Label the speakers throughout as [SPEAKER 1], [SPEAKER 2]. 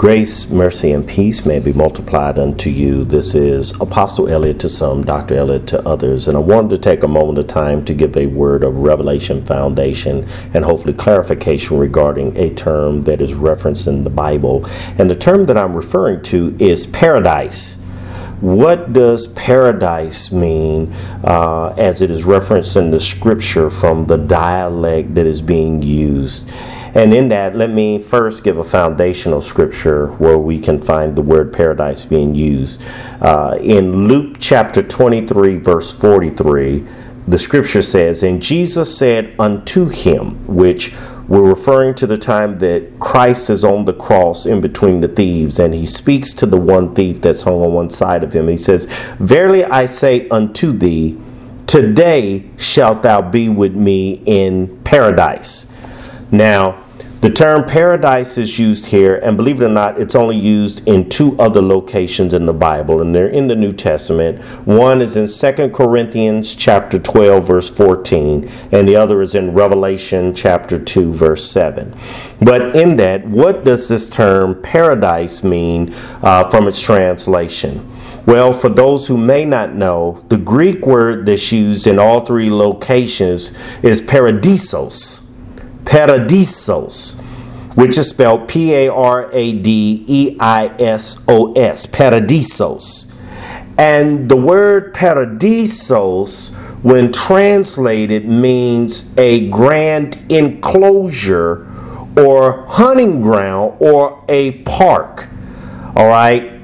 [SPEAKER 1] Grace, mercy, and peace may be multiplied unto you. This is Apostle Elliott to some, Dr. Elliott to others. And I wanted to take a moment of time to give a word of revelation foundation and hopefully clarification regarding a term that is referenced in the Bible. And the term that I'm referring to is paradise. What does paradise mean uh, as it is referenced in the scripture from the dialect that is being used? And in that, let me first give a foundational scripture where we can find the word paradise being used. Uh, in Luke chapter 23, verse 43, the scripture says, And Jesus said unto him, which we're referring to the time that Christ is on the cross in between the thieves, and he speaks to the one thief that's hung on one side of him. He says, Verily I say unto thee, today shalt thou be with me in paradise. Now, the term paradise is used here, and believe it or not, it's only used in two other locations in the Bible, and they're in the New Testament. One is in 2 Corinthians chapter 12, verse 14, and the other is in Revelation chapter 2, verse 7. But in that, what does this term paradise mean uh, from its translation? Well, for those who may not know, the Greek word that's used in all three locations is paradisos paradisos, which is spelled P A R A D E I S O S, paradisos. And the word paradisos, when translated, means a grand enclosure or hunting ground or a park. All right.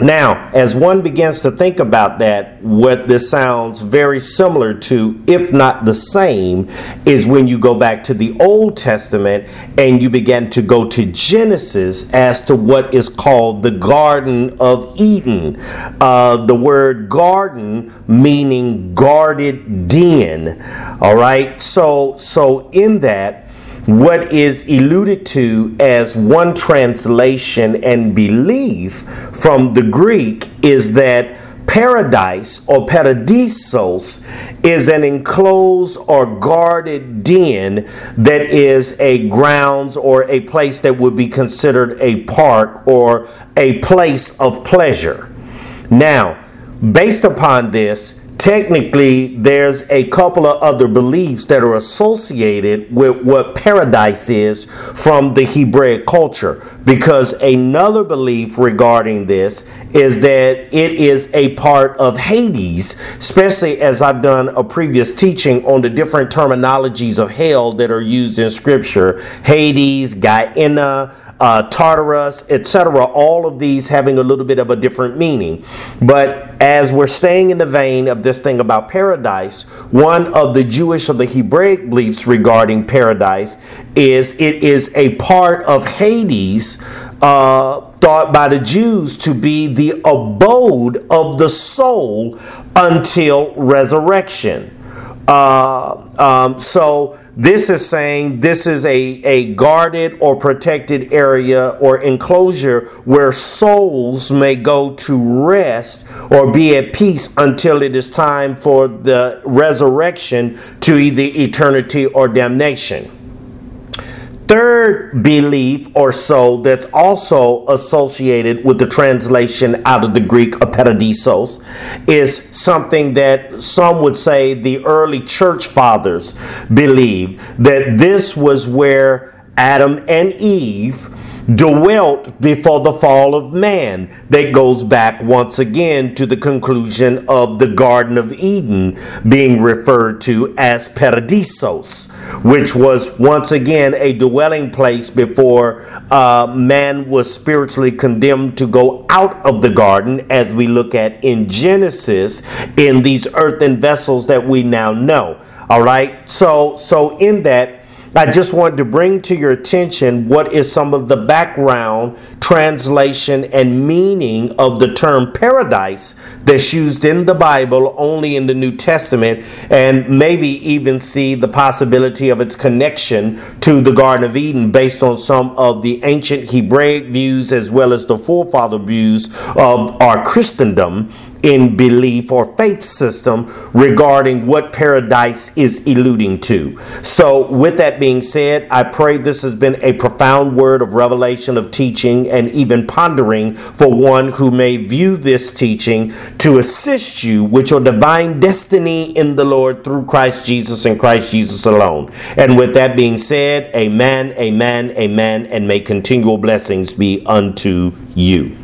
[SPEAKER 1] Now, as one begins to think about that, what this sounds very similar to, if not the same, is when you go back to the Old Testament and you begin to go to Genesis as to what is called the Garden of Eden. Uh, the word garden meaning guarded den. All right. So, so in that, what is alluded to as one translation and belief from the Greek is that paradise or paradisos is an enclosed or guarded den that is a grounds or a place that would be considered a park or a place of pleasure. Now, based upon this, technically there's a couple of other beliefs that are associated with what paradise is from the Hebraic culture. Because another belief regarding this is that it is a part of Hades, especially as I've done a previous teaching on the different terminologies of hell that are used in scripture. Hades, Gehenna, uh, Tartarus, etc. All of these having a little bit of a different meaning. But as we're staying in the vein of this thing about paradise, one of the Jewish or the Hebraic beliefs regarding paradise is it is a part of Hades. Uh, thought by the Jews to be the abode of the soul until resurrection. Uh, um, so this is saying this is a, a guarded or protected area or enclosure where souls may go to rest or be at peace until it is time for the resurrection to either eternity or damnation third belief or so that's also associated with the translation out of the Greek of paradisos is something that some would say the early church fathers believed that this was where Adam and Eve dwelt before the fall of man. That goes back once again to the conclusion of the Garden of Eden being referred to as Paradisos, which was once again a dwelling place before uh, man was spiritually condemned to go out of the garden, as we look at in Genesis in these earthen vessels that we now know. All right. So, so in that, I just wanted to bring to your attention what is some of the background, translation, and meaning of the term paradise that's used in the Bible only in the New Testament, and maybe even see the possibility of its connection to the Garden of Eden based on some of the ancient Hebraic views as well as the forefather views of our Christendom in belief or faith system regarding what paradise is alluding to. So, with that being said, I pray this has been a profound word of revelation, of teaching, and even pondering for one who may view this teaching to assist you with your divine destiny in the Lord through Christ Jesus and Christ Jesus alone. And with that being said, amen, amen, amen, and may continual blessings be unto you.